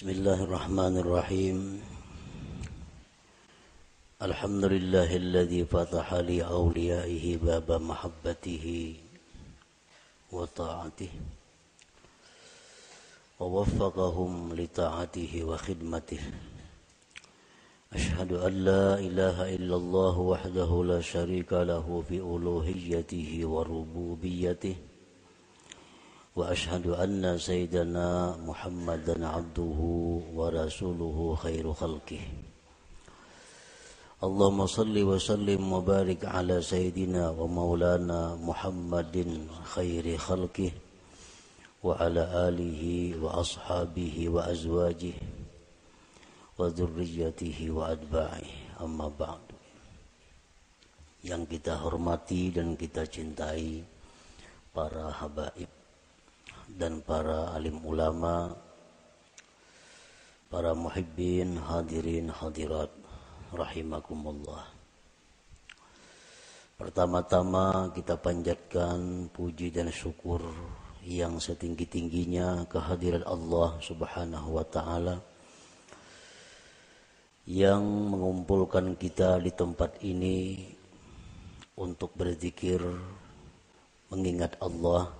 بسم الله الرحمن الرحيم. الحمد لله الذي فتح لأوليائه باب محبته وطاعته ووفقهم لطاعته وخدمته. أشهد أن لا إله إلا الله وحده لا شريك له في ألوهيته وربوبيته. وأشهد أن سيدنا محمدا عبده ورسوله خير خلقه. اللهم صل وسلم وبارك على سيدنا ومولانا محمد خير خلقه وعلى آله وأصحابه وأزواجه وذريته وأتباعه. أما بعد yang kita hormati dan kita cintai para habaib. Dan para alim ulama, para muhibbin, hadirin, hadirat, rahimakumullah. Pertama-tama kita panjatkan puji dan syukur yang setinggi-tingginya kehadiran Allah Subhanahu wa taala yang mengumpulkan kita di tempat ini untuk berzikir mengingat Allah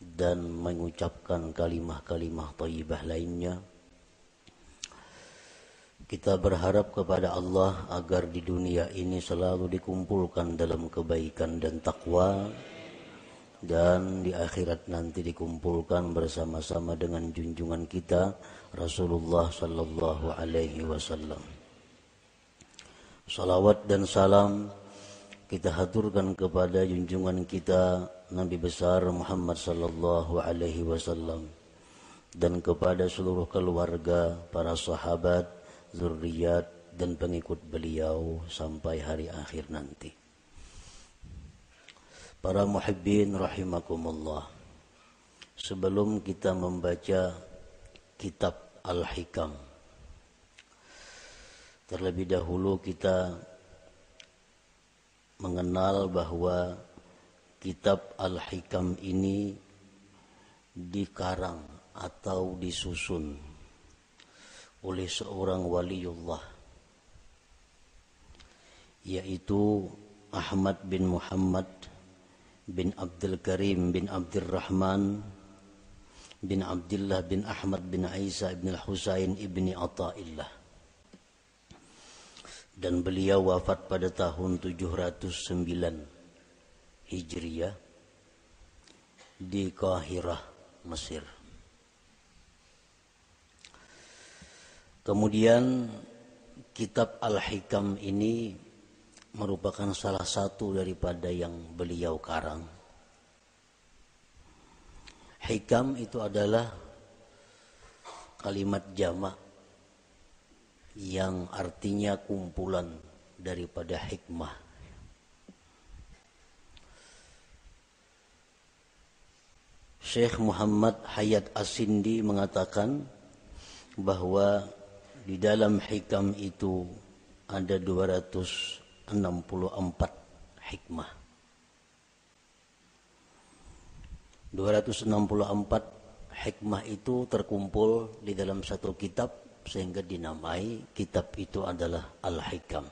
dan mengucapkan kalimah-kalimah thayyibah lainnya. Kita berharap kepada Allah agar di dunia ini selalu dikumpulkan dalam kebaikan dan takwa dan di akhirat nanti dikumpulkan bersama-sama dengan junjungan kita Rasulullah sallallahu alaihi wasallam. Salawat dan salam kita haturkan kepada junjungan kita Nabi besar Muhammad sallallahu alaihi wasallam dan kepada seluruh keluarga, para sahabat, zuriat dan pengikut beliau sampai hari akhir nanti. Para muhibbin rahimakumullah. Sebelum kita membaca kitab Al-Hikam terlebih dahulu kita mengenal bahwa kitab Al-Hikam ini dikarang atau disusun oleh seorang waliullah yaitu Ahmad bin Muhammad bin Abdul Karim bin Abdul Rahman bin Abdullah bin Ahmad bin Isa bin Husain ibni Atta'illah dan beliau wafat pada tahun 709 Hijriyah di Kahirah, Mesir. Kemudian kitab Al-Hikam ini merupakan salah satu daripada yang beliau karang. Hikam itu adalah kalimat jamak yang artinya kumpulan daripada hikmah Syekh Muhammad Hayat Asindi mengatakan bahwa di dalam hikam itu ada 264 hikmah. 264 hikmah itu terkumpul di dalam satu kitab sehingga dinamai kitab itu adalah Al-Hikam.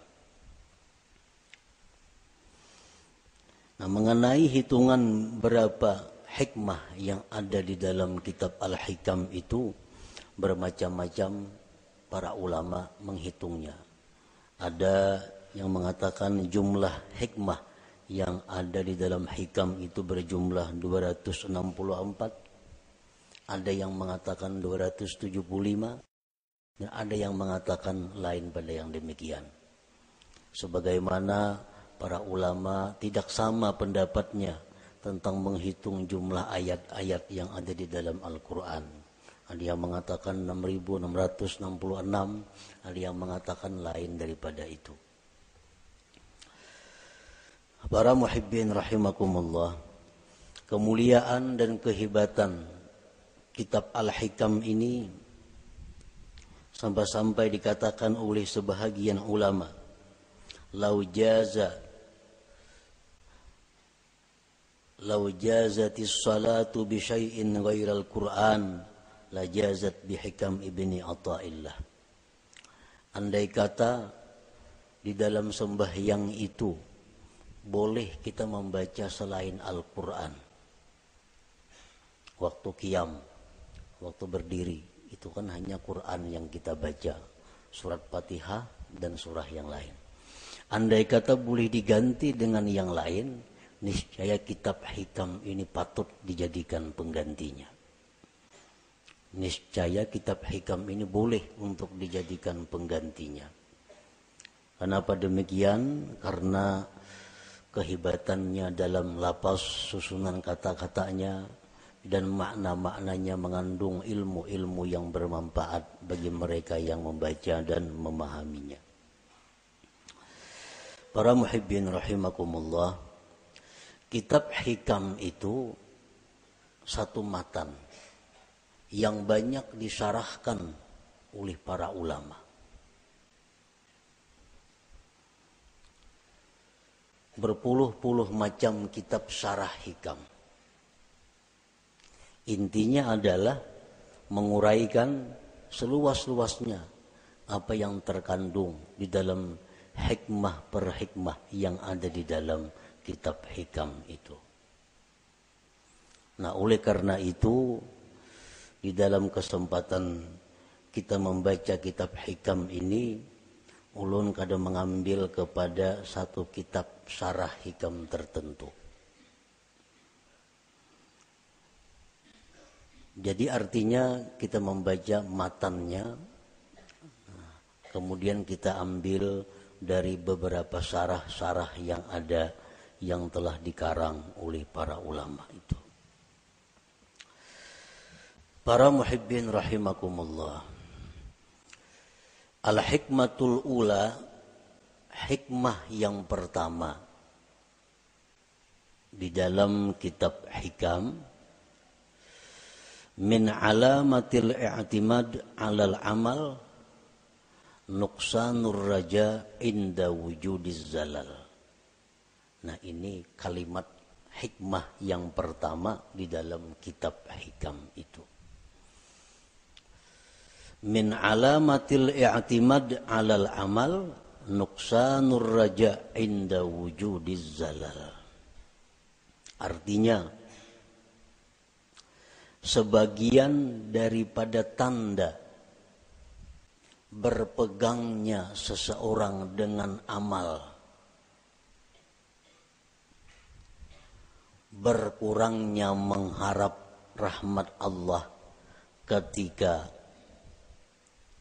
Nah, mengenai hitungan berapa hikmah yang ada di dalam kitab Al-Hikam itu bermacam-macam para ulama menghitungnya. Ada yang mengatakan jumlah hikmah yang ada di dalam hikam itu berjumlah 264. Ada yang mengatakan 275 dan ada yang mengatakan lain pada yang demikian. Sebagaimana para ulama tidak sama pendapatnya tentang menghitung jumlah ayat-ayat yang ada di dalam Al-Quran. Ada yang mengatakan 6666, ada yang mengatakan lain daripada itu. Para muhibbin rahimakumullah, kemuliaan dan kehebatan kitab Al-Hikam ini sampai-sampai dikatakan oleh sebahagian ulama lau jaza lau jazati salatu bi syai'in ghairal qur'an la jazat bi hikam ibni ata'illah andai kata di dalam sembahyang itu boleh kita membaca selain Al-Qur'an. Waktu kiam waktu berdiri itu kan hanya Quran yang kita baca. Surat Fatihah dan surah yang lain. Andai kata boleh diganti dengan yang lain, niscaya kitab hikam ini patut dijadikan penggantinya niscaya kitab hikam ini boleh untuk dijadikan penggantinya. Kenapa demikian? Karena kehebatannya dalam lapas susunan kata-katanya dan makna-maknanya mengandung ilmu-ilmu yang bermanfaat bagi mereka yang membaca dan memahaminya. Para muhibbin rahimakumullah, kitab hikam itu satu matan yang banyak disyarahkan oleh para ulama. Berpuluh-puluh macam kitab syarah hikam. Intinya adalah menguraikan seluas-luasnya apa yang terkandung di dalam hikmah per hikmah yang ada di dalam kitab hikam itu. Nah, oleh karena itu di dalam kesempatan kita membaca kitab hikam ini ulun kadang mengambil kepada satu kitab syarah hikam tertentu. Jadi artinya kita membaca matannya, kemudian kita ambil dari beberapa syarah-syarah yang ada yang telah dikarang oleh para ulama itu. Para muhibbin rahimakumullah. Al-hikmatul ula, hikmah yang pertama di dalam kitab hikam min alamatil i'timad alal amal nuqsanur raja inda wujudiz zalal. Nah ini kalimat hikmah yang pertama di dalam kitab hikam itu min alamatil i'timad alal amal nuqsanur raja inda wujudiz zalal. Artinya sebagian daripada tanda berpegangnya seseorang dengan amal berkurangnya mengharap rahmat Allah ketika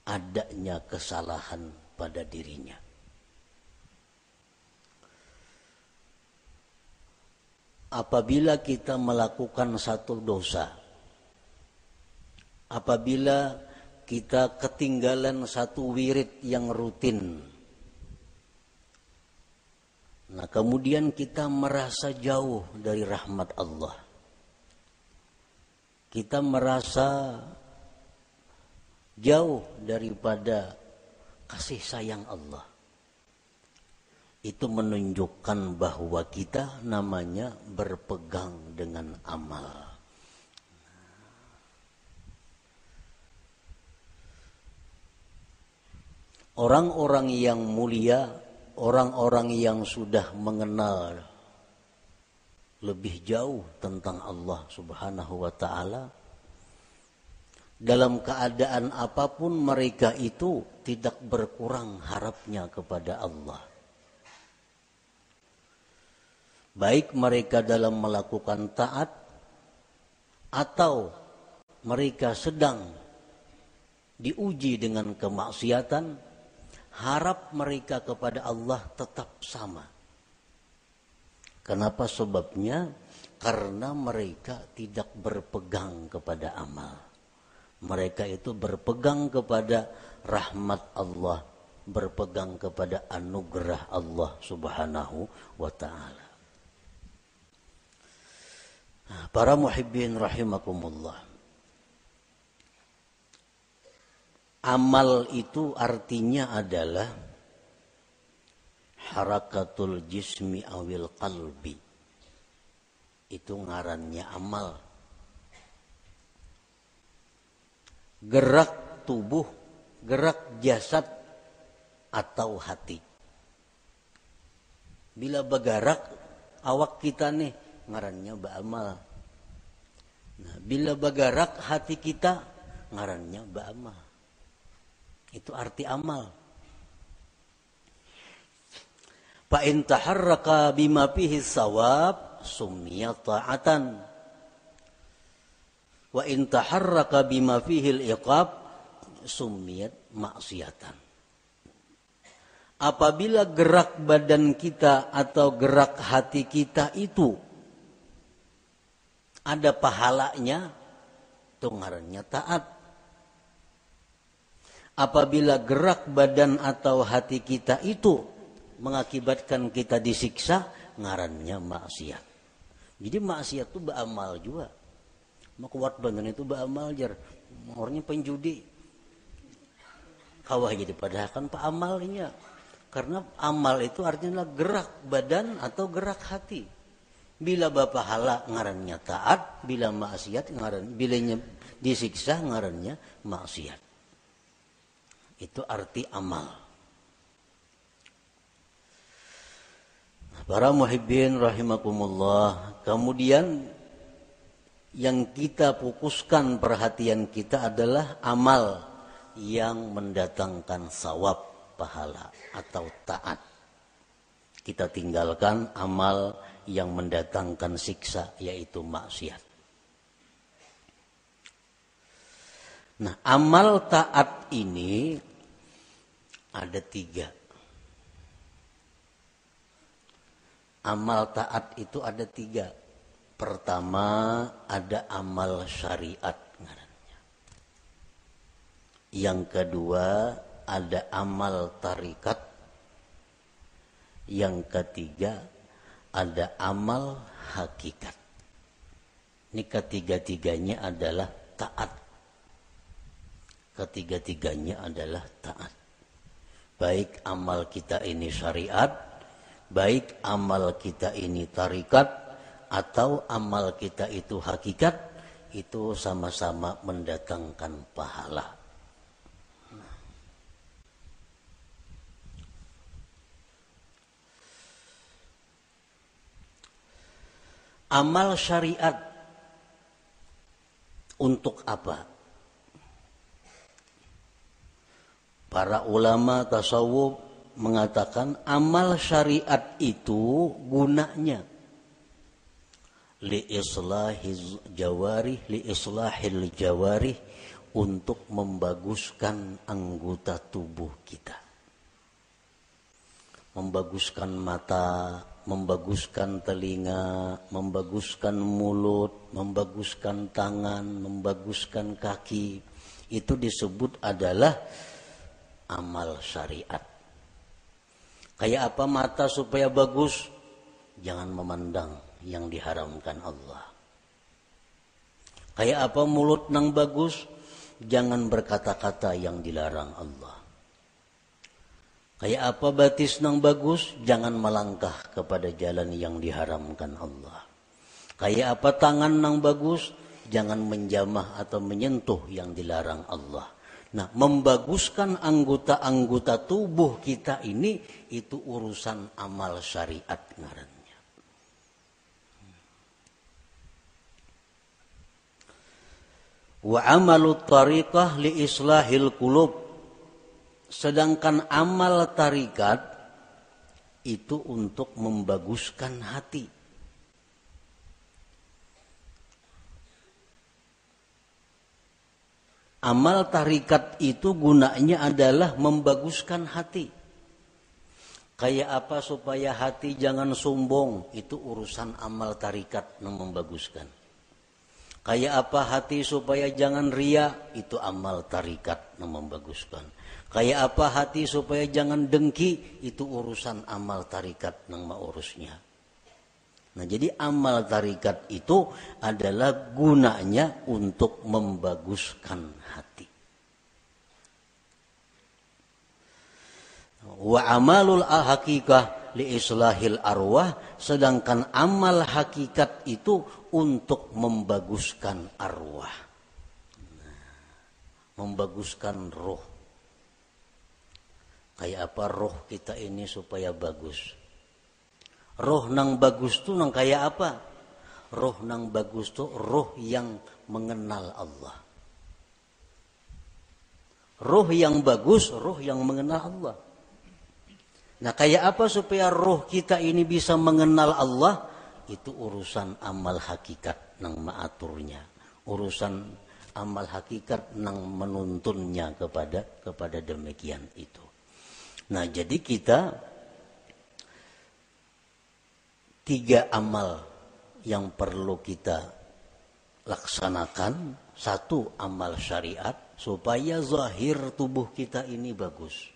adanya kesalahan pada dirinya. Apabila kita melakukan satu dosa, apabila kita ketinggalan satu wirid yang rutin, nah kemudian kita merasa jauh dari rahmat Allah. Kita merasa jauh daripada kasih sayang Allah. Itu menunjukkan bahwa kita namanya berpegang dengan amal. Orang-orang yang mulia, orang-orang yang sudah mengenal lebih jauh tentang Allah Subhanahu wa taala, dalam keadaan apa pun mereka itu tidak berkurang harapnya kepada Allah. Baik mereka dalam melakukan taat atau mereka sedang diuji dengan kemaksiatan, harap mereka kepada Allah tetap sama. Kenapa sebabnya? Karena mereka tidak berpegang kepada amal mereka itu berpegang kepada rahmat Allah, berpegang kepada anugerah Allah Subhanahu wa taala. Para muhibbin rahimakumullah. Amal itu artinya adalah harakatul jismi awil qalbi. Itu ngarannya amal gerak tubuh, gerak jasad atau hati. Bila bergerak awak kita nih ngarannya ba'amal. Nah, bila bergerak hati kita ngarannya ba'amal. Itu arti amal. Fa in taharraka bima fihi sawab summiya ta'atan. Wa in taharraka bima fihi al-iqab summiyat maksiatan. Apabila gerak badan kita atau gerak hati kita itu ada pahalanya, itu taat. Apabila gerak badan atau hati kita itu mengakibatkan kita disiksa ngarannya maksiat. Jadi maksiat itu beramal juga. Makuat badan itu beramal jar. Orangnya penjudi. Kawah jadi padahal kan pak amalnya. Karena amal itu artinya gerak badan atau gerak hati. Bila bapak hala ngarannya taat, bila maksiat ngaran, bilanya disiksa ngarannya maksiat. Itu arti amal. Para muhibbin rahimakumullah. Kemudian yang kita fokuskan perhatian kita adalah amal yang mendatangkan sawab pahala atau taat. Kita tinggalkan amal yang mendatangkan siksa yaitu maksiat. Nah, amal taat ini ada tiga. amal taat itu ada tiga. Pertama ada amal syariat Yang kedua ada amal tarikat. Yang ketiga ada amal hakikat. Ini ketiga-tiganya adalah taat. Ketiga-tiganya adalah taat. Baik amal kita ini syariat baik amal kita ini tarikat atau amal kita itu hakikat itu sama-sama mendatangkan pahala. Amal syariat untuk apa? Para ulama tasawuf mengatakan amal syariat itu gunanya. Li islahiz jawarih li islahil jawarih untuk membaguskan anggota tubuh kita. Membaguskan mata membaguskan telinga membaguskan mulut membaguskan tangan membaguskan kaki. Itu disebut adalah amal syariat Kayak apa mata supaya bagus? Jangan memandang yang diharamkan Allah. Kayak apa mulut nang bagus? Jangan berkata-kata yang dilarang Allah. Kayak apa batis nang bagus? Jangan melangkah kepada jalan yang diharamkan Allah. Kayak apa tangan nang bagus? Jangan menjamah atau menyentuh yang dilarang Allah. Nah, membaguskan anggota-anggota tubuh kita ini itu urusan amal syariat ngarannya. Wa amalu tariqah li islahil kulub. Sedangkan amal tarikat itu untuk membaguskan hati. Amal tarikat itu gunanya adalah membaguskan hati. Kayak apa supaya hati jangan sombong, itu urusan amal tarikat yang membaguskan. Kayak apa hati supaya jangan ria, itu amal tarikat yang membaguskan. Kayak apa hati supaya jangan dengki, itu urusan amal tarikat yang mengurusnya. Nah, jadi amal tarikat itu adalah gunanya untuk membaguskan hati. Wa amalul hakikah li islahil arwah sedangkan amal hakikat itu untuk membaguskan arwah. membaguskan roh. Kayak apa roh kita ini supaya bagus. Roh nang bagus tuh nang kayak apa? Roh nang bagus tuh roh yang mengenal Allah. Roh yang bagus, roh yang mengenal Allah. Nah kayak apa supaya roh kita ini bisa mengenal Allah? Itu urusan amal hakikat nang maaturnya. Urusan amal hakikat nang menuntunnya kepada kepada demikian itu. Nah, jadi kita tiga amal yang perlu kita laksanakan. Satu, amal syariat supaya zahir tubuh kita ini bagus.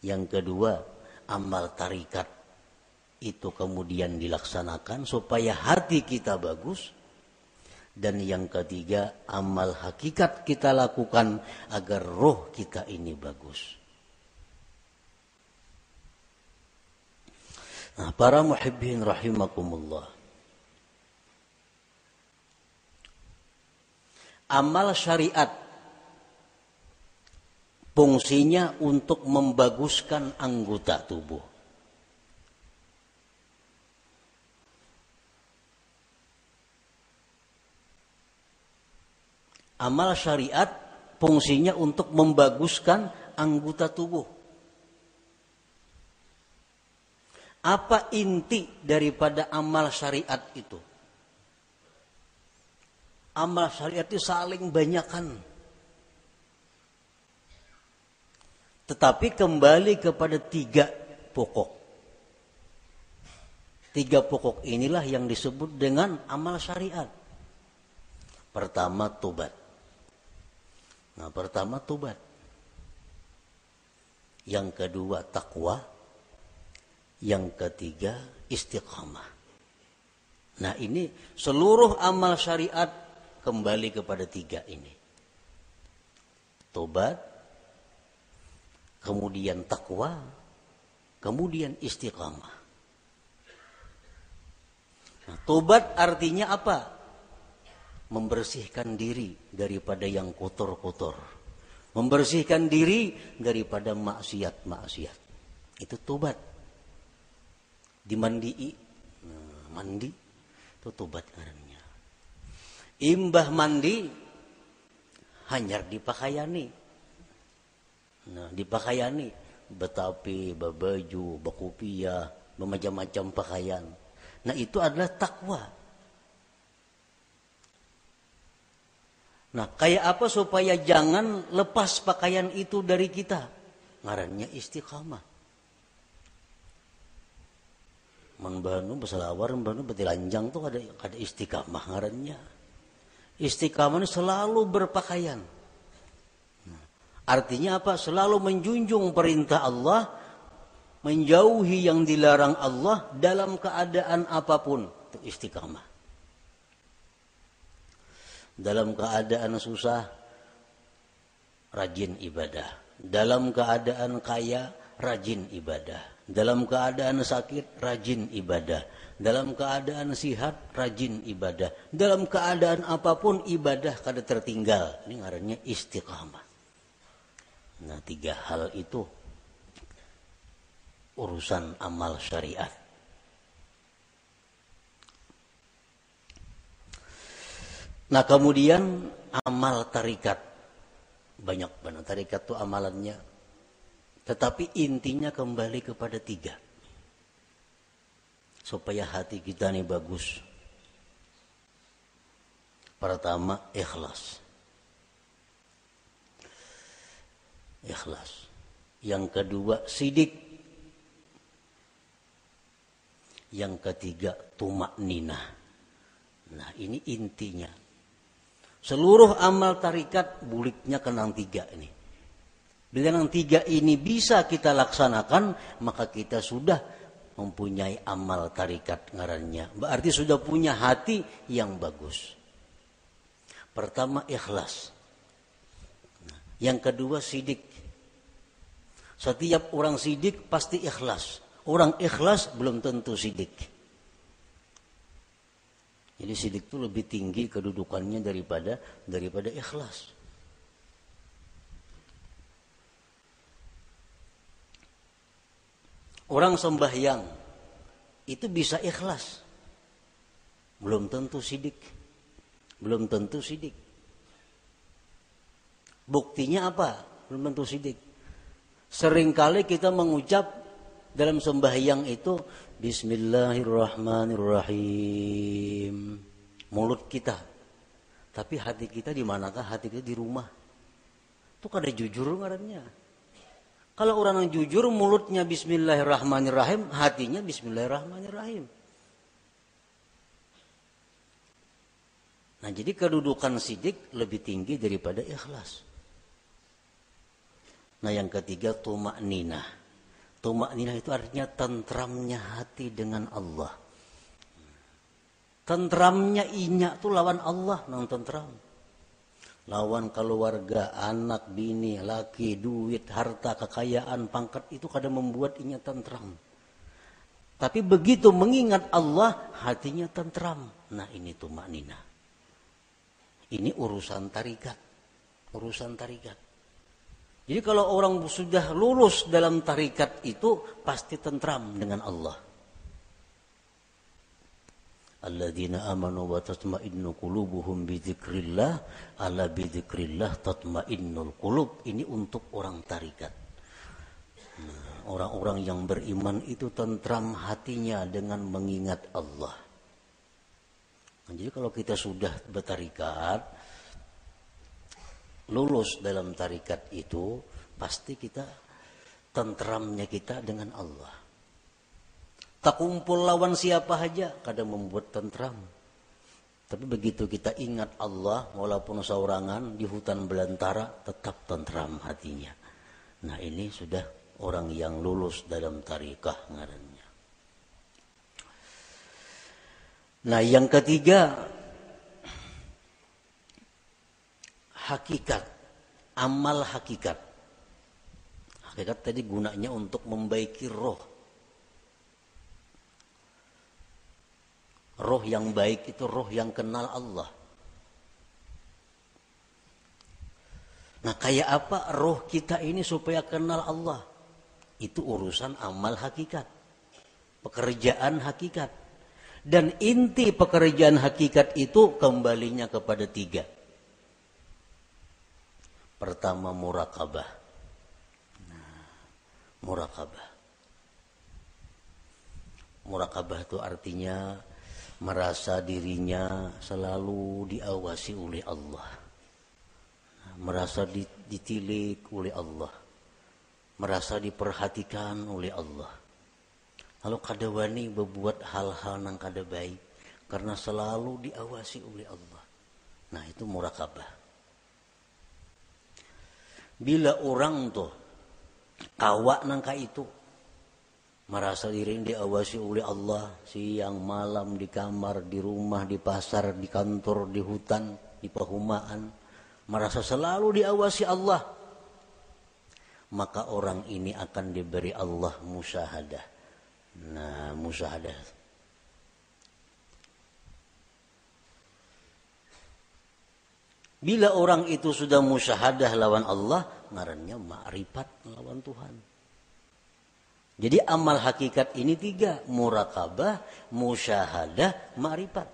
Yang kedua, amal tarikat itu kemudian dilaksanakan supaya hati kita bagus dan yang ketiga, amal hakikat kita lakukan agar roh kita ini bagus. Nah, para muhibbin rahimakumullah. Amal syariat fungsinya untuk membaguskan anggota tubuh. amal syariat fungsinya untuk membaguskan anggota tubuh. Apa inti daripada amal syariat itu? Amal syariat itu saling banyakkan. Tetapi kembali kepada tiga pokok. Tiga pokok inilah yang disebut dengan amal syariat. Pertama, tobat. Nah, pertama tobat. Yang kedua takwa. Yang ketiga istiqamah. Nah, ini seluruh amal syariat kembali kepada tiga ini. Tobat, kemudian takwa, kemudian istiqamah. Nah, tobat artinya apa? membersihkan diri daripada yang kotor-kotor. Membersihkan diri daripada maksiat-maksiat. Itu tobat. Dimandi, nah, mandi, itu tobat karena. Imbah mandi, hanyar dipakaiani. Nah, dipakaiani. Betapi, babaju, bakupia, bermacam-macam pakaian. Nah, itu adalah takwa Nah, kayak apa supaya jangan lepas pakaian itu dari kita? Ngarannya istiqamah. Man banu besalawar, banu betilanjang tuh ada ada istiqamah ngarannya. Istiqamah ini selalu berpakaian. Nah, artinya apa? Selalu menjunjung perintah Allah, menjauhi yang dilarang Allah dalam keadaan apa pun. Itu istiqamah. Dalam keadaan susah, rajin ibadah. Dalam keadaan kaya, rajin ibadah. Dalam keadaan sakit, rajin ibadah. Dalam keadaan sihat, rajin ibadah. Dalam keadaan apa pun ibadah kada tertinggal. Ini ngarannya istiqamah. Nah, tiga hal itu urusan amal syariat. Nah kemudian amal tarikat. Banyak banget tarikat itu amalannya. Tetapi intinya kembali kepada tiga. Supaya hati kita ini bagus. Pertama, ikhlas. Ikhlas. Yang kedua, sidik. Yang ketiga, tumak ninah. Nah, ini intinya Seluruh amal tarikat buliknya kenang tiga ini. Yang tiga ini bisa kita laksanakan, maka kita sudah mempunyai amal tarikat ngarannya. Berarti sudah punya hati yang bagus. Pertama ikhlas. Yang kedua sidik. Setiap orang sidik pasti ikhlas. Orang ikhlas belum tentu sidik. Jadi sidik itu lebih tinggi kedudukannya daripada daripada ikhlas. Orang sembahyang itu bisa ikhlas. Belum tentu sidik. Belum tentu sidik. Buktinya apa? Belum tentu sidik. Seringkali kita mengucap dalam sembahyang itu Bismillahirrahmanirrahim. Mulut kita. Tapi hati kita di manakah? Hati kita di rumah. Itu kada jujur ngarannya. Kalau orang yang jujur mulutnya Bismillahirrahmanirrahim, hatinya Bismillahirrahmanirrahim. Nah jadi kedudukan sidik lebih tinggi daripada ikhlas. Nah yang ketiga tumak nina. Tumak nina itu artinya tentramnya hati dengan Allah. Tentramnya inya tuh lawan Allah nang tentram. Lawan keluarga, anak, bini, laki, duit, harta, kekayaan, pangkat itu kadang membuat inya tentram. Tapi begitu mengingat Allah, hatinya tentram. Nah ini tuh maknina. Ini urusan tarikat. Urusan tarikat. Jadi kalau orang sudah lulus dalam tarikat itu pasti tentram dengan Allah. Alladzina amanu wa tatma'innu qulubuhum bi dzikrillah ala bi dzikrillah tatma'innul. Ini untuk orang tarikat. Nah, orang-orang yang beriman itu tentram hatinya dengan mengingat Allah. Nah, jadi kalau kita sudah bertarikat, lulus dalam tarikat itu pasti kita tentramnya kita dengan Allah. Tak kumpul lawan siapa saja kadang membuat tentram. Tapi begitu kita ingat Allah walaupun seorangan di hutan belantara tetap tentram hatinya. Nah ini sudah orang yang lulus dalam tarikah ngarannya. Nah yang ketiga hakikat, amal hakikat. Hakikat tadi gunanya untuk membaiki roh. Roh yang baik itu roh yang kenal Allah. Nah kayak apa roh kita ini supaya kenal Allah? Itu urusan amal hakikat. Pekerjaan hakikat. Dan inti pekerjaan hakikat itu kembalinya kepada tiga. Pertama murakabah. Nah, murakabah. Murakabah itu artinya merasa dirinya selalu diawasi oleh Allah. Merasa ditilik oleh Allah. Merasa diperhatikan oleh Allah. Lalu kadawani berbuat hal-hal yang kada baik karena selalu diawasi oleh Allah. Nah itu murakabah. Bila orang tuh kawak nangka itu merasa diri diawasi oleh Allah. Siang malam di kamar di rumah di pasar di kantor di hutan di perumahan. Merasa selalu diawasi Allah. Maka orang ini akan diberi Allah musyahadah. Nah musyahadah. Bila orang itu sudah musyahadah lawan Allah, ngarannya ma'rifat lawan Tuhan. Jadi amal hakikat ini tiga. Murakabah, musyahadah, ma'rifat.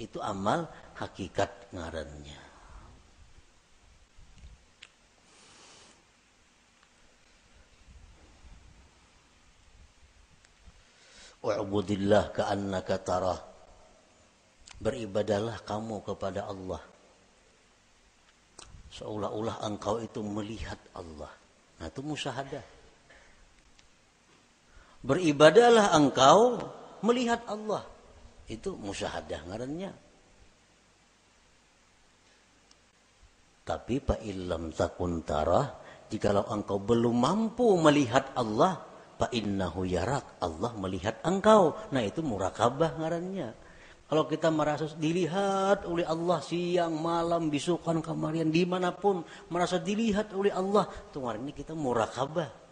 Itu amal hakikat ngarannya. Wa'budillah ka'annaka tarah. Beribadalah kamu kepada Allah seolah-olah engkau itu melihat Allah. Nah itu musyahadah. Beribadahlah engkau melihat Allah. Itu musyahadah ngarannya. Tapi pak ilam takun tarah, jikalau engkau belum mampu melihat Allah, pak innahu yarak, Allah melihat engkau. Nah itu murakabah ngarannya kalau kita merasa dilihat oleh Allah siang, malam, bisukan, kemarian, di mana pun merasa dilihat oleh Allah, itu ini kita murakabah.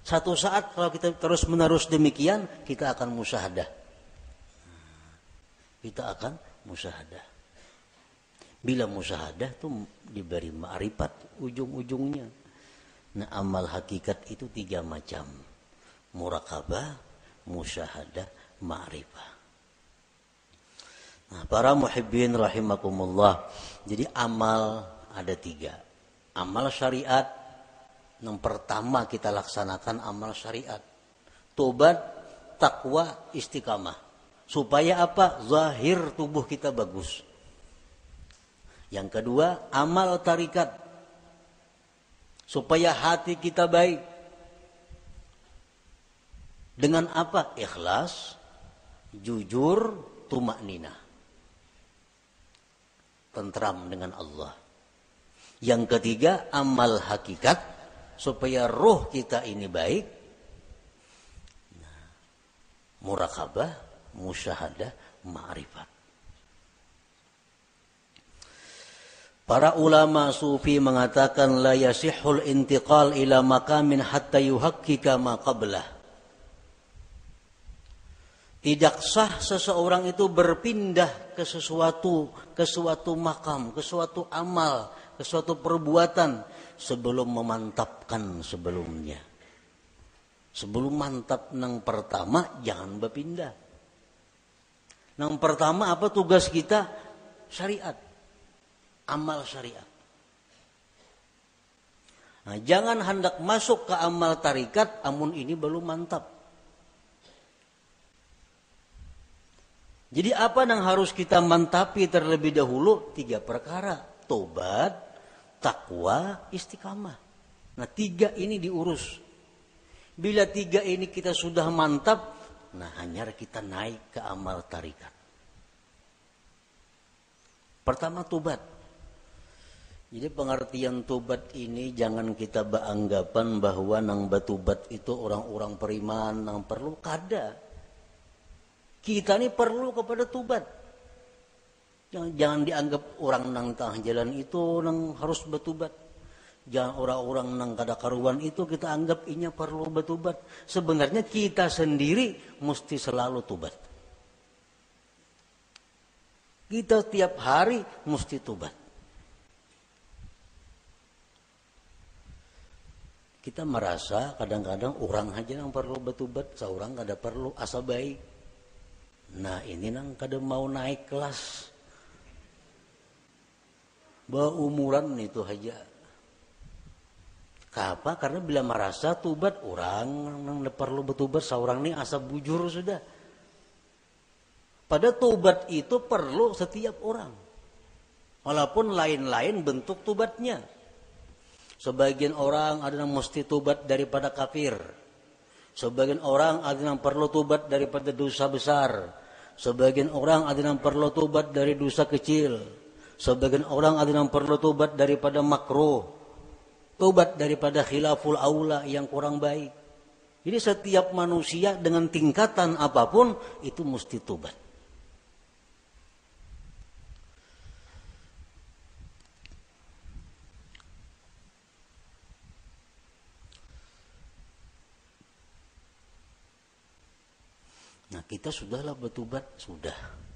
Satu saat kalau kita terus menerus demikian, kita akan musyahadah. Kita akan musyahadah. Bila musyahadah itu diberi ma'rifat ujung-ujungnya. Nah amal hakikat itu tiga macam. murakabah, musyahadah, ma'rifah. Nah, para muhibbin rahimakumullah. Jadi amal ada tiga. Amal syariat, yang pertama kita laksanakan amal syariat. Tobat, takwa, istiqamah. Supaya apa? Zahir tubuh kita bagus. Yang kedua, amal tarikat. Supaya hati kita baik. Dengan apa? Ikhlas, jujur, tumak nina. Tentram dengan Allah. Yang ketiga, amal hakikat. Supaya roh kita ini baik. Nah, murakabah, musyahadah, ma'rifat. Para ulama sufi mengatakan la yasihul intiqal ila makamin hatta ma qablah. Tidak sah seseorang itu berpindah ke sesuatu, ke suatu makam, ke suatu amal, ke suatu perbuatan sebelum memantapkan sebelumnya. Sebelum mantap nang pertama jangan berpindah. Nang pertama apa tugas kita? Syariat amal syariat. Nah, jangan hendak masuk ke amal tarikat, amun ini belum mantap. Jadi apa yang harus kita mantapi terlebih dahulu? Tiga perkara. Tobat, takwa, istiqamah. Nah tiga ini diurus. Bila tiga ini kita sudah mantap, nah hanya kita naik ke amal tarikat. Pertama tobat. Jadi pengertian tobat ini jangan kita beranggapan bahwa nang batubat itu orang-orang periman nang perlu kada. Kita ini perlu kepada tobat. Jangan, jangan dianggap orang nang tengah jalan itu nang harus batubat. Jangan orang-orang nang kada karuan itu kita anggap inya perlu batubat. Sebenarnya kita sendiri mesti selalu tobat. Kita tiap hari mesti tobat. Kita merasa kadang-kadang orang aja yang perlu betubat, seorang kada perlu asa baik. Nah ini nang kada mau naik kelas. Baumuran itu aja. Kapa? Karena bila merasa tubat orang nang perlu betubat seorang ini asa bujur sudah. Pada tubat itu perlu setiap orang. Walaupun lain-lain bentuk tubatnya. Sebagian orang ada yang mesti tubat daripada kafir. Sebagian orang ada yang perlu tubat daripada dosa besar. Sebagian orang ada yang perlu tubat dari dosa kecil. Sebagian orang ada yang perlu tubat daripada makruh. Tubat daripada khilaful aula yang kurang baik. Jadi setiap manusia dengan tingkatan apa pun itu mesti tubat. Nah kita sudahlah betubat, sudah.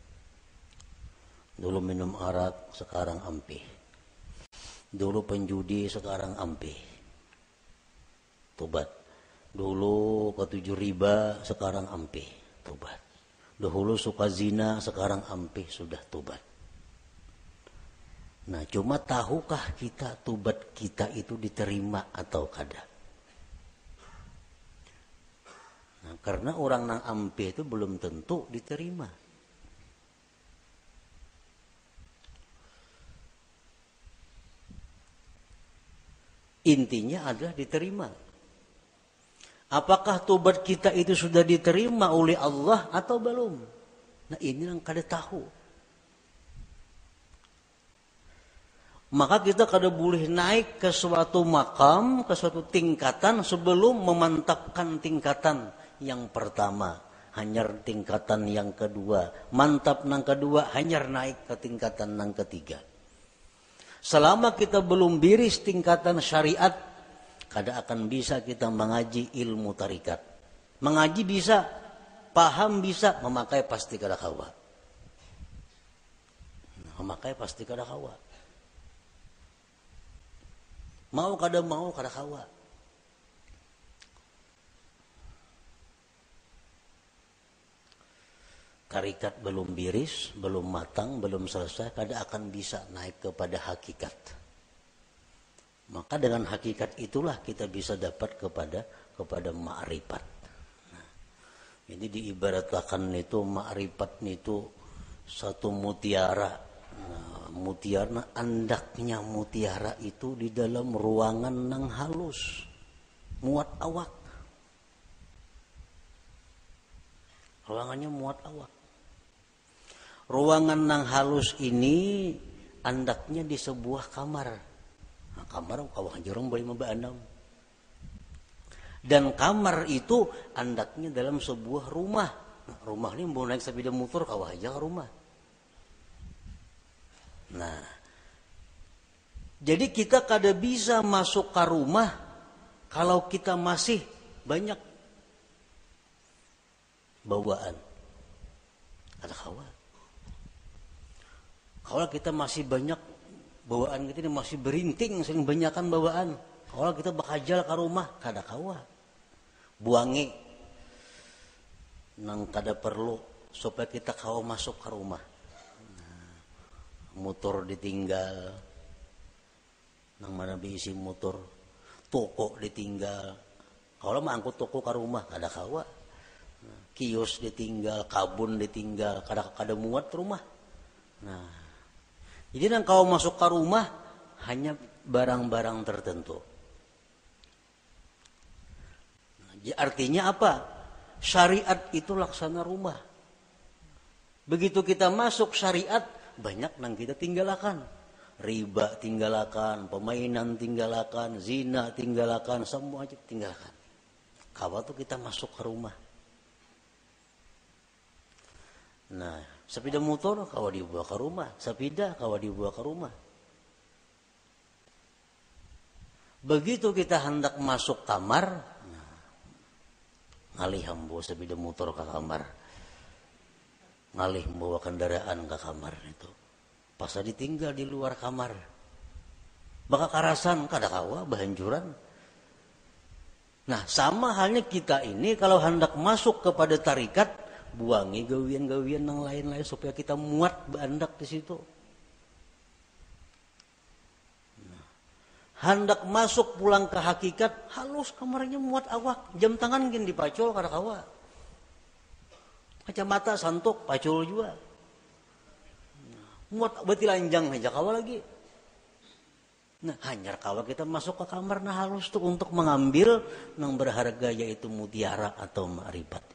Dulu minum arak, sekarang ampe. Dulu penjudi, sekarang ampe. Tobat. Dulu ketujuh riba, sekarang ampe. Tobat. Dahulu suka zina, sekarang ampe, sudah tobat. Nah cuma tahukah kita tobat kita itu diterima atau kada? Nah, karena orang nang ampe itu belum tentu diterima. Intinya adalah diterima. Apakah tobat kita itu sudah diterima oleh Allah atau belum? Nah ini yang kada tahu. Maka kita kada boleh naik ke suatu makam, ke suatu tingkatan sebelum memantapkan tingkatan yang pertama, hanya tingkatan yang kedua, mantap nang kedua, hanya naik ke tingkatan nang ketiga. Selama kita belum biris tingkatan syariat, kada akan bisa kita mengaji ilmu tarikat. Mengaji bisa, paham bisa, memakai pasti kada kawa. Memakai pasti kada kawa. Mau kada mau kada kawa. Tarikat belum biris, belum matang, belum selesai, kada akan bisa naik kepada hakikat. Maka dengan hakikat itulah kita bisa dapat kepada kepada ma'rifat. Nah, ini diibaratkan itu ma'rifat itu satu mutiara. Nah, mutiara andaknya mutiara itu di dalam ruangan nang halus, muat awak. Ruangannya muat awak. Ruangan nang halus ini andaknya di sebuah kamar. Nah, kamar kawah jorong boleh enam. Dan kamar itu andaknya dalam sebuah rumah. Nah, rumah ini mau naik sepeda motor kawah aja rumah. Nah, jadi kita kada bisa masuk ke rumah kalau kita masih banyak bawaan. Ada kawah. Kalau kita masih banyak bawaan kita ini masih berinting sering banyakan bawaan. Kalau kita bakajal ke rumah kada kawa. Buangi nang kada perlu supaya kita kawa masuk ke rumah. Nah, motor ditinggal. Nang mana diisi motor. Toko ditinggal. Kalau mangkut toko ke rumah kada kawa. Nah, kios ditinggal, kabun ditinggal, kada kada muat rumah. Nah, jadi yang kau masuk ke rumah hanya barang-barang tertentu. Artinya apa? Syariat itu laksana rumah. Begitu kita masuk syariat, banyak yang kita tinggalkan. Riba tinggalkan, pemainan tinggalkan, zina tinggalkan, semua aja tinggalkan. Kalau tuh kita masuk ke rumah. Nah, Sepeda motor kau dibawa ke rumah, sepeda kau dibawa ke rumah. Begitu kita hendak masuk kamar, nah, ngalih hambo sepeda motor ke kamar. Ngalih membawa kendaraan ke kamar itu. Pas ditinggal di luar kamar. Baka karasan kada kawa bahanjuran. Nah sama halnya kita ini kalau hendak masuk kepada tarikat buangi gawian-gawian yang lain-lain supaya kita muat bandak di situ. Nah, hendak masuk pulang ke hakikat, halus kamarnya muat awak, jam tangan gini dipacul kada kawa. Kacamata santuk pacul juga. Nah, muat berarti lanjang aja kawa lagi. Nah, hanya kawa kita masuk ke kamar nah halus tuh untuk mengambil yang berharga yaitu mutiara atau ma'ribat.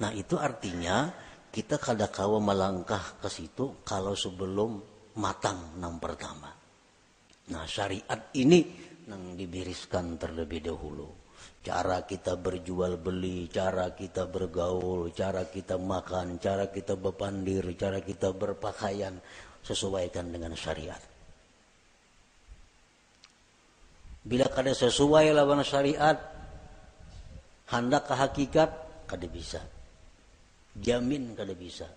Nah itu artinya kita kadakawa melangkah ke situ kalau sebelum matang nang pertama. Nah syariat ini nang dibiriskan terlebih dahulu. Cara kita berjual beli, cara kita bergaul, cara kita makan, cara kita berpandir, cara kita berpakaian sesuaikan dengan syariat. Bila kada sesuai lawan syariat, hendak ke hakikat, kada bisa. Jamin kada bisa.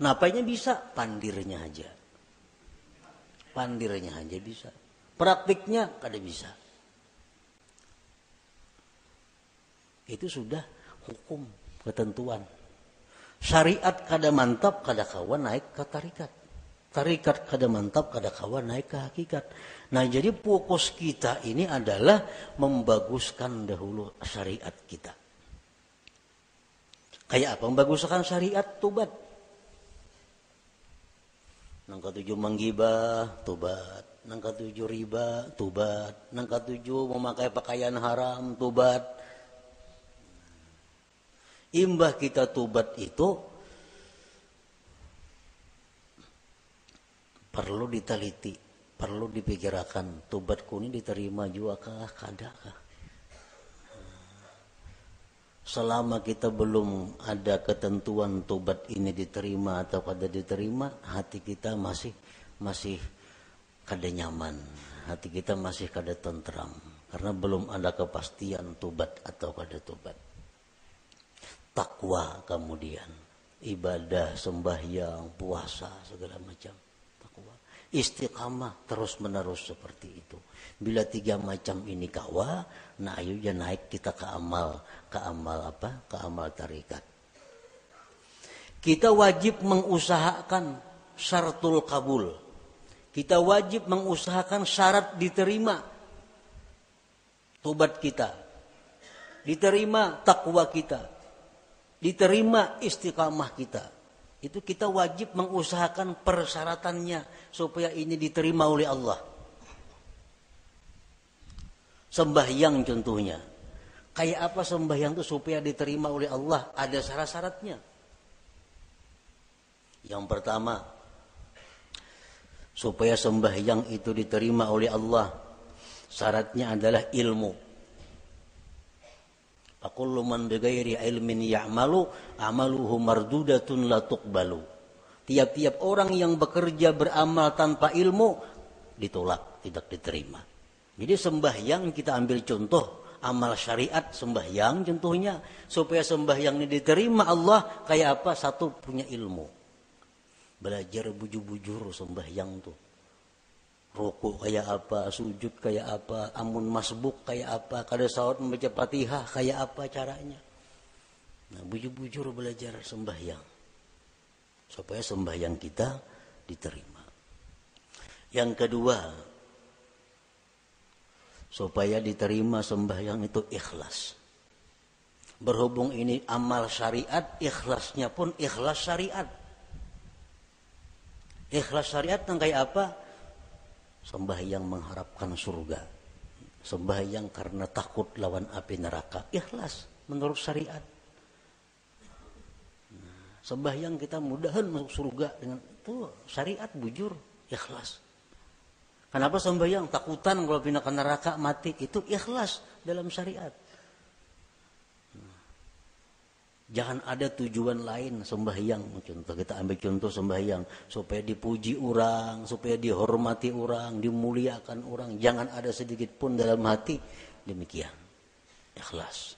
Napanya bisa, pandirnya aja. Pandirnya aja bisa. Praktiknya kada bisa. Itu sudah hukum, ketentuan. Syariat kada mantap, kada kawan naik ke tarikat. Tarikat kada mantap, kada kawan naik ke hakikat. Nah jadi fokus kita ini adalah membaguskan dahulu syariat kita. Kayak apa? Membaguskan syariat tobat. Nang ketujuh menggibah, tobat. Nang ketujuh riba, tobat. Nang ketujuh memakai pakaian haram, tobat. Imbah kita tobat itu perlu diteliti, perlu dipikirkan. Tobatku ini diterima juga kah, kada kah? Selama kita belum ada ketentuan tobat ini diterima atau kada diterima, hati kita masih masih kada nyaman, hati kita masih kada tentram karena belum ada kepastian tobat atau kada tobat. Takwa kemudian ibadah, sembahyang, puasa segala macam. Istiqamah terus menerus seperti itu. Bila tiga macam ini kawa, nah ayo ya naik kita ke amal, ke amal apa? Ke amal tarikat. Kita wajib mengusahakan syaratul kabul. Kita wajib mengusahakan syarat diterima tobat kita. Diterima takwa kita. Diterima istiqamah kita. Itu kita wajib mengusahakan persyaratannya supaya ini diterima oleh Allah. Sembahyang contohnya. Kayak apa sembahyang itu supaya diterima oleh Allah? Ada syarat-syaratnya. Yang pertama, supaya sembahyang itu diterima oleh Allah, syaratnya adalah ilmu. Aqullu man bighairi ilmin ya'malu amaluhu mardudatun la tuqbalu. Tiap-tiap orang yang bekerja beramal tanpa ilmu ditolak, tidak diterima. Jadi sembahyang kita ambil contoh amal syariat sembahyang contohnya supaya sembahyang ini diterima Allah kayak apa satu punya ilmu belajar bujur-bujur sembahyang tuh rokok kayak apa sujud kayak apa amun masbuk kayak apa kada sahut membaca fatihah kayak apa caranya. Nah bujur-bujur belajar sembahyang supaya sembahyang kita diterima. Yang kedua supaya diterima sembahyang itu ikhlas. Berhubung ini amal syariat ikhlasnya pun ikhlas syariat. Ikhlas syariat yang kayak apa? Sembahyang mengharapkan surga. Sembahyang karena takut lawan api neraka. Ikhlas menurut syariat. sembahyang kita mudahan masuk surga dengan itu syariat bujur ikhlas. Kenapa sembahyang takutan kalau pindah ke neraka mati itu ikhlas dalam syariat. Jangan ada tujuan lain sembahyang. Contoh kita ambil contoh sembahyang supaya dipuji orang, supaya dihormati orang, dimuliakan orang. Jangan ada sedikit pun dalam hati demikian. Ikhlas.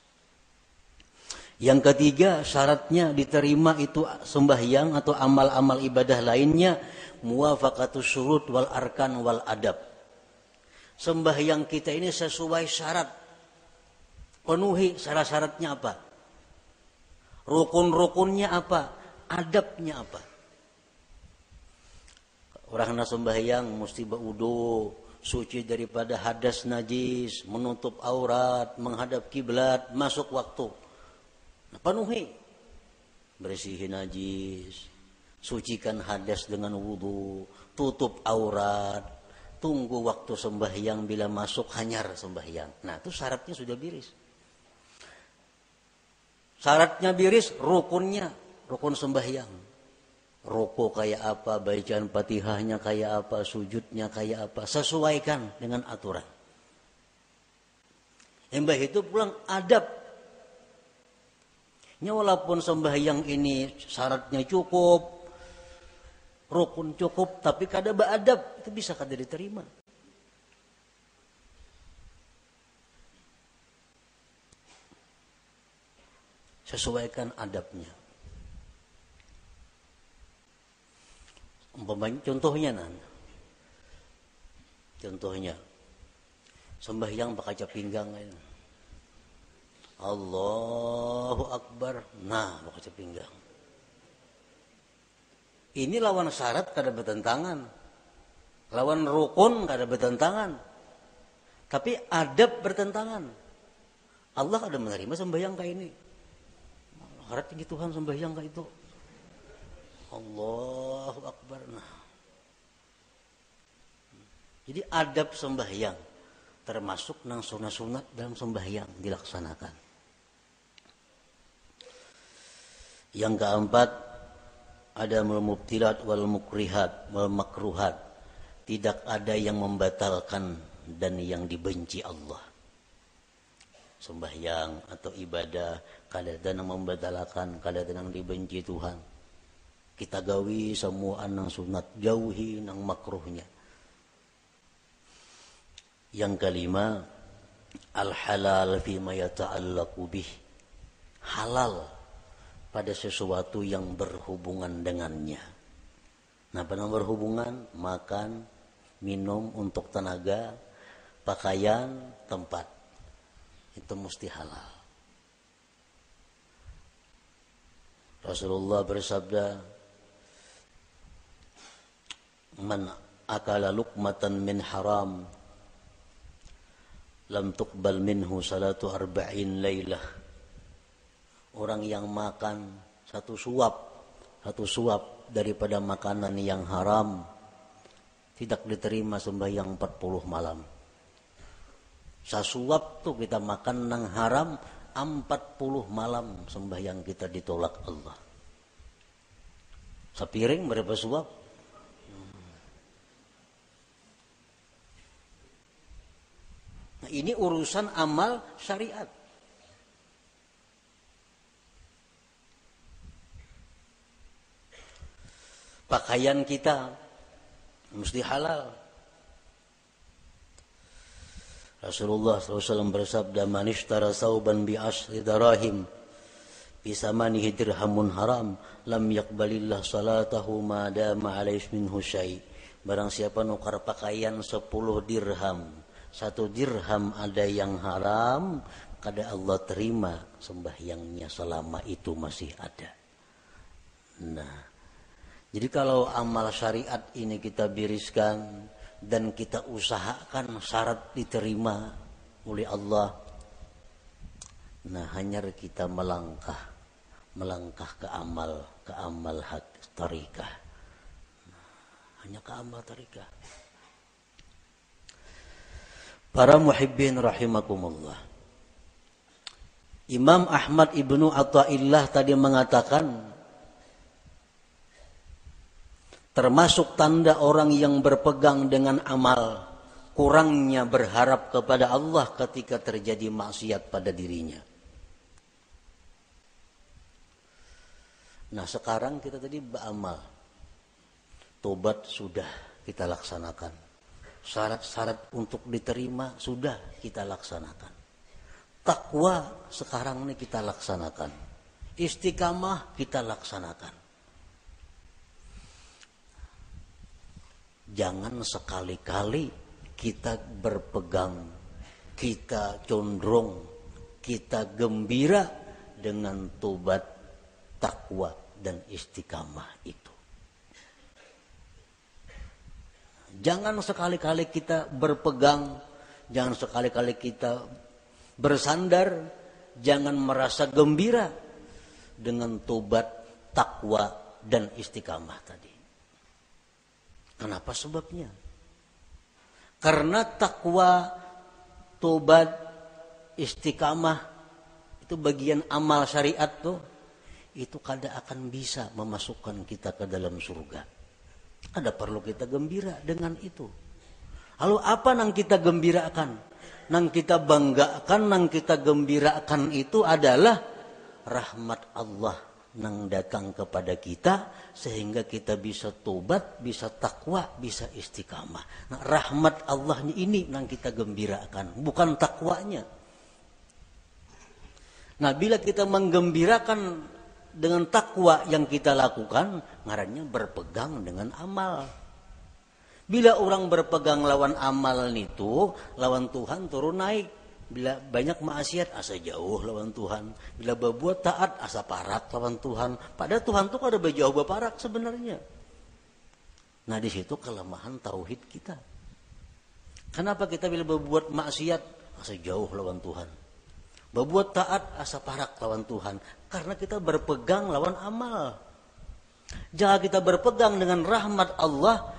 Yang ketiga syaratnya diterima itu sembahyang atau amal-amal ibadah lainnya muwafaqatus surut wal arkan wal adab. Sembahyang kita ini sesuai syarat. Penuhi syarat-syaratnya apa? Rukun-rukunnya apa? Adabnya apa? Orang sembahyang mesti berudu, suci daripada hadas najis, menutup aurat, menghadap kiblat, masuk waktu. Penuhi. Bersihin najis, sucikan hadas dengan wudhu, tutup aurat, tunggu waktu sembahyang bila masuk hanyar sembahyang. Nah itu syaratnya sudah biris. Syaratnya biris, rukunnya, rukun sembahyang. Ruku kayak apa, bacaan patihahnya kayak apa, sujudnya kayak apa. Sesuaikan dengan aturan. Embah itu pulang adab. Ya walaupun sembahyang ini syaratnya cukup, rukun cukup, tapi kada beradab, itu bisa kada diterima. Sesuaikan adabnya. Umpamanya contohnya nan. Contohnya sembahyang pakai pinggang ini. Allahu Akbar. Nah, pakai pinggang. Ini lawan syarat kada bertentangan. Lawan rukun kada bertentangan. Tapi adab bertentangan. Allah ada menerima sembahyang kayak ini. Harap tinggi Tuhan sembahyang kayak itu. Allahu Akbar. Nah. Jadi adab sembahyang termasuk nang sunat-sunat dalam sembahyang dilaksanakan. Yang keempat ada mubtilat wal mukrihat wal makruhat. Tidak ada yang membatalkan dan yang dibenci Allah. Sembahyang atau ibadah kadang membatalkan kadang dibenci Tuhan. Kita gawi semua nang sunat jauhi nang makruhnya. Yang kelima al halal fi yata'allaqu bih. Halal pada sesuatu yang berhubungan dengannya. Nah pada berhubungan makan minum untuk tenaga pakaian tempat itu mesti halal Rasulullah bersabda, "Man akala luqmatan min haram lam tuqbal minhu salatu arba'in laylah." Orang yang makan satu suap, satu suap daripada makanan yang haram tidak diterima sembahyang 40 malam. Sasuap tuh kita makan nang haram 40 malam sembahyang kita ditolak Allah. Sepiring berapa suap? Nah, ini urusan amal syariat. Pakaian kita mesti halal. Rasulullah SAW bersabda man ishtara sauban bi asri darahim bisa manihi dirhamun haram lam yakbalillah salatahu ma dama alaihi minhu syai. Barang siapa nukar pakaian 10 dirham satu dirham ada yang haram kada Allah terima sembahyangnya selama itu masih ada. Nah jadi kalau amal syariat ini kita biriskan dan kita usahakan syarat diterima oleh Allah. Nah, hanya kita melangkah, melangkah ke amal, ke amal hak tarikah. Hanya ke amal tarikah. Para muhibbin rahimakumullah. Imam Ahmad ibnu Atta'illah tadi mengatakan termasuk tanda orang yang berpegang dengan amal kurangnya berharap kepada Allah ketika terjadi maksiat pada dirinya. Nah sekarang kita tadi beramal. Tobat sudah kita laksanakan. Syarat-syarat untuk diterima sudah kita laksanakan. Takwa sekarang ini kita laksanakan. Istiqamah kita laksanakan. Jangan sekali-kali kita berpegang, kita condong, kita gembira dengan tobat, takwa, dan istiqamah itu. Jangan sekali-kali kita berpegang, jangan sekali-kali kita bersandar, jangan merasa gembira dengan tobat, takwa, dan istiqamah tadi. Kenapa sebabnya? Karena takwa, tobat, istiqamah itu bagian amal syariat tuh itu kada akan bisa memasukkan kita ke dalam surga. Ada perlu kita gembira dengan itu. Lalu apa yang kita gembirakan? Nang kita banggakan, nang kita gembirakan itu adalah rahmat Allah nang datang kepada kita sehingga kita bisa tobat, bisa takwa, bisa istiqamah. Nah, rahmat Allah ini nang kita gembirakan, bukan takwanya. Nah, bila kita menggembirakan dengan takwa yang kita lakukan, ngarannya berpegang dengan amal. Bila orang berpegang lawan amal itu, lawan Tuhan turun naik. Bila banyak maksiat asa jauh lawan Tuhan. Bila berbuat taat asa parak lawan Tuhan. Pada Tuhan tuh ada berjauh berparak sebenarnya. Nah di situ kelemahan tauhid kita. Kenapa kita bila berbuat maksiat asa jauh lawan Tuhan? Berbuat taat asa parak lawan Tuhan. Karena kita berpegang lawan amal. Jangan kita berpegang dengan rahmat Allah,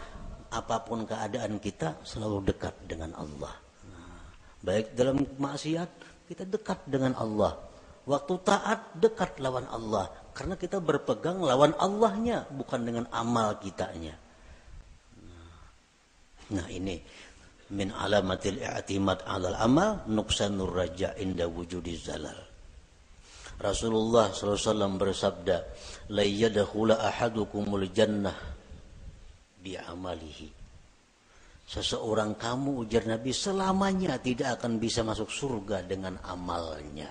apa pun keadaan kita selalu dekat dengan Allah. Baik dalam maksiat kita dekat dengan Allah. Waktu taat dekat lawan Allah. Karena kita berpegang lawan Allahnya. Bukan dengan amal kitanya. Nah ini. Min alamatil i'timad alal amal. Nuksanur raja inda wujudi zalal. Rasulullah SAW bersabda. La yadkhula ahadukumul jannah bi'amalihi Seseorang kamu ujar Nabi selamanya tidak akan bisa masuk surga dengan amalnya.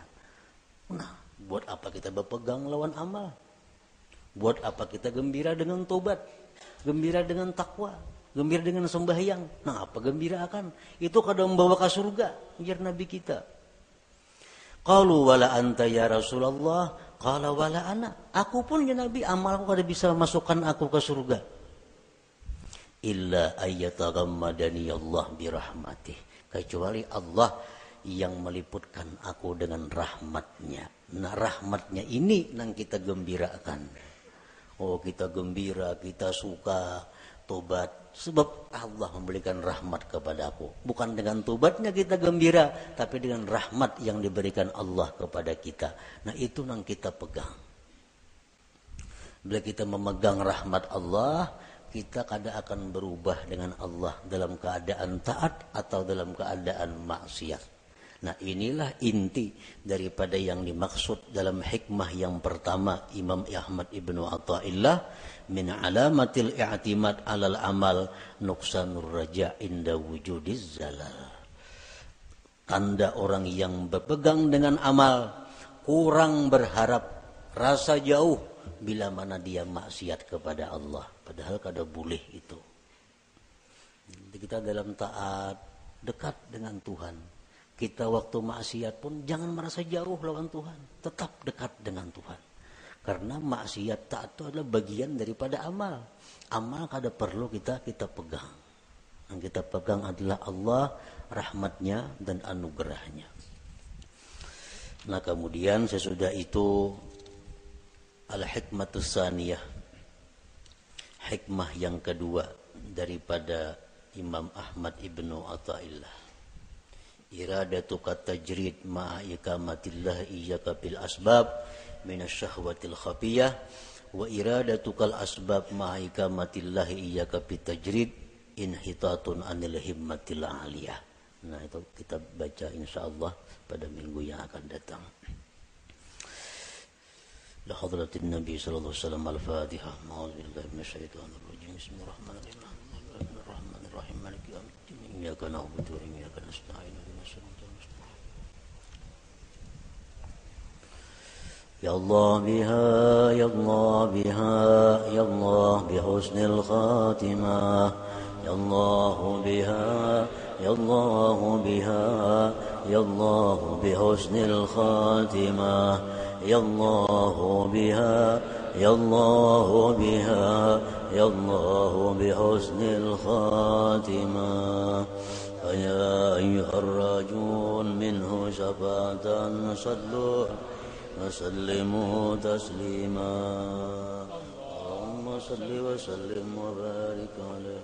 Nah, buat apa kita berpegang lawan amal? Buat apa kita gembira dengan tobat? Gembira dengan takwa? Gembira dengan sembahyang? Nah, apa gembira akan? Itu kadang membawa ke surga, ujar Nabi kita. Qalu wala anta ya Rasulullah. Qala wala ana. Aku pun ya Nabi, amalku kada bisa masukkan aku ke surga. Illa ayyataghammadani Allah birahmatih. Kecuali Allah yang meliputkan aku dengan rahmatnya. Nah rahmatnya ini yang kita gembirakan. Oh kita gembira, kita suka tobat. Sebab Allah memberikan rahmat kepada aku. Bukan dengan tobatnya kita gembira, tapi dengan rahmat yang diberikan Allah kepada kita. Nah itu yang kita pegang. Bila kita memegang rahmat Allah, kita kadang akan berubah dengan Allah dalam keadaan taat atau dalam keadaan maksiat. Nah inilah inti daripada yang dimaksud dalam hikmah yang pertama Imam Ahmad Ibnu Atta'illah min alamatil i'timad alal amal nuksanur raja inda wujudiz zalal. Tanda orang yang berpegang dengan amal kurang berharap rasa jauh bila mana dia maksiat kepada Allah padahal kada boleh itu. Jadi kita dalam taat dekat dengan Tuhan kita waktu maksiat pun jangan merasa jauh lawan Tuhan. Tetap dekat dengan Tuhan. Karena maksiat taat itu adalah bagian daripada amal. Amal kada perlu kita kita pegang. Yang kita pegang adalah Allah, rahmatnya dan anugerahnya. Nah kemudian sesudah itu al-hikmatus saniyah. Hikmah yang kedua daripada Imam Ahmad Ibnu Atta'illah. Iradatuka tajrid ma'a ikamatillah iyyaka bil asbab minasyahwatil khafiyah wa iradatukal asbab ma'a ikamatillah iyyaka bit tajrid inhitatun anil himmatil aliyah. Nah itu kita baca insyaallah pada minggu yang akan datang لحضرة النبي صلى الله عليه وسلم الفاتحة. أعوذ بالله من الشيطان الرجيم. بسم الله الرحمن الرحيم. الرحمن الرحيم. مالك يوم الدين. إياك نعبد وإياك نستعين. يا الله بها يا الله بها يا الله بحسن الخاتمة. يا الله بها يا الله بها يا الله بحسن الخاتمة. يا الله بها يا الله بها يا الله بحسن الخاتمة. فيا أيها الراجون منه شفاعة صلوا وسلموا تسليما. اللهم صل وسلم وبارك عليه.